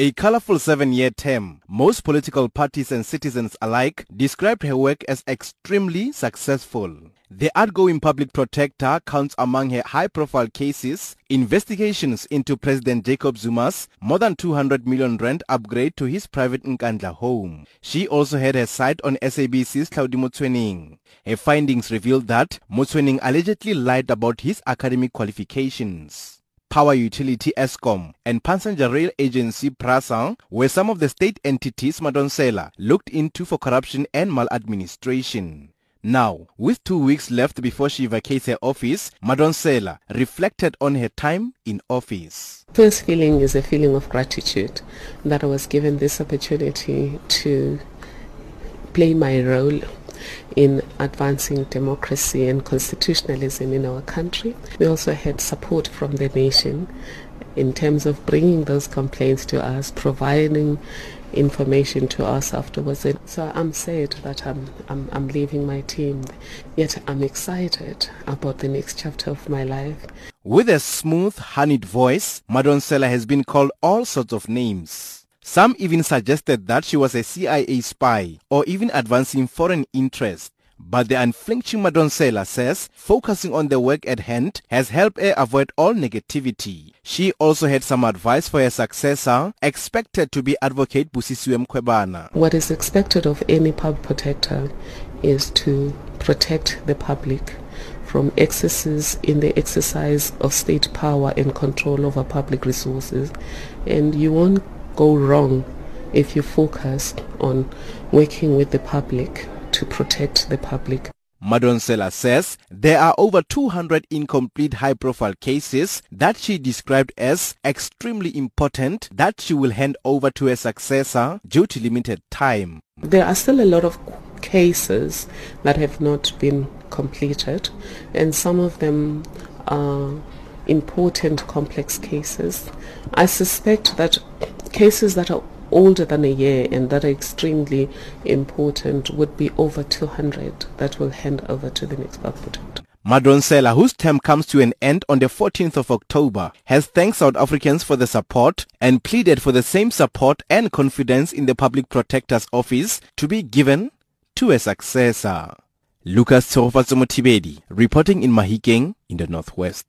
A colorful seven-year term, most political parties and citizens alike described her work as extremely successful. The outgoing public protector counts among her high-profile cases investigations into President Jacob Zuma's more than 200 million rand upgrade to his private Nkandla home. She also had her sight on SABC's Hlaudi Motsoeneng. Her findings revealed that Motsoeneng allegedly lied about his academic qualifications. Power Utility Eskom and Passenger Rail Agency PRASA were some of the state entities Madonsela looked into for corruption and maladministration. Now, with two weeks left before she vacates her office, Madonsela reflected on her time in office. First feeling is a feeling of gratitude that I was given this opportunity to play my role in advancing democracy and constitutionalism in our country. We also had support from the nation in terms of bringing those complaints to us, providing information to us afterwards. So I'm sad that I'm, I'm, I'm leaving my team, yet I'm excited about the next chapter of my life. With a smooth, honeyed voice, Madonsela has been called all sorts of names. Some even suggested that she was a CIA spy or even advancing foreign interests. But the unflinching Madonsela says focusing on the work at hand has helped her avoid all negativity. She also had some advice for her successor, expected to be Advocate Busisiwe Mkhwebane. What is expected of any public protector is to protect the public from excesses in the exercise of state power and control over public resources. And you won't go wrong if you focus on working with the public to protect the public. Madonsela says there are over 200 incomplete high-profile cases that she described as extremely important that she will hand over to a successor due to limited time. There are still a lot of cases that have not been completed and some of them are important complex cases. I suspect that cases that are older than a year and that are extremely important would be over 200 that will hand over to the next protector. Madonsela, whose term comes to an end on the 14th of October, has thanked South Africans for the support and pleaded for the same support and confidence in the Public Protector's Office to be given to a successor. Lucas Tsofatsomotibedi, reporting in Mahikeng in the Northwest.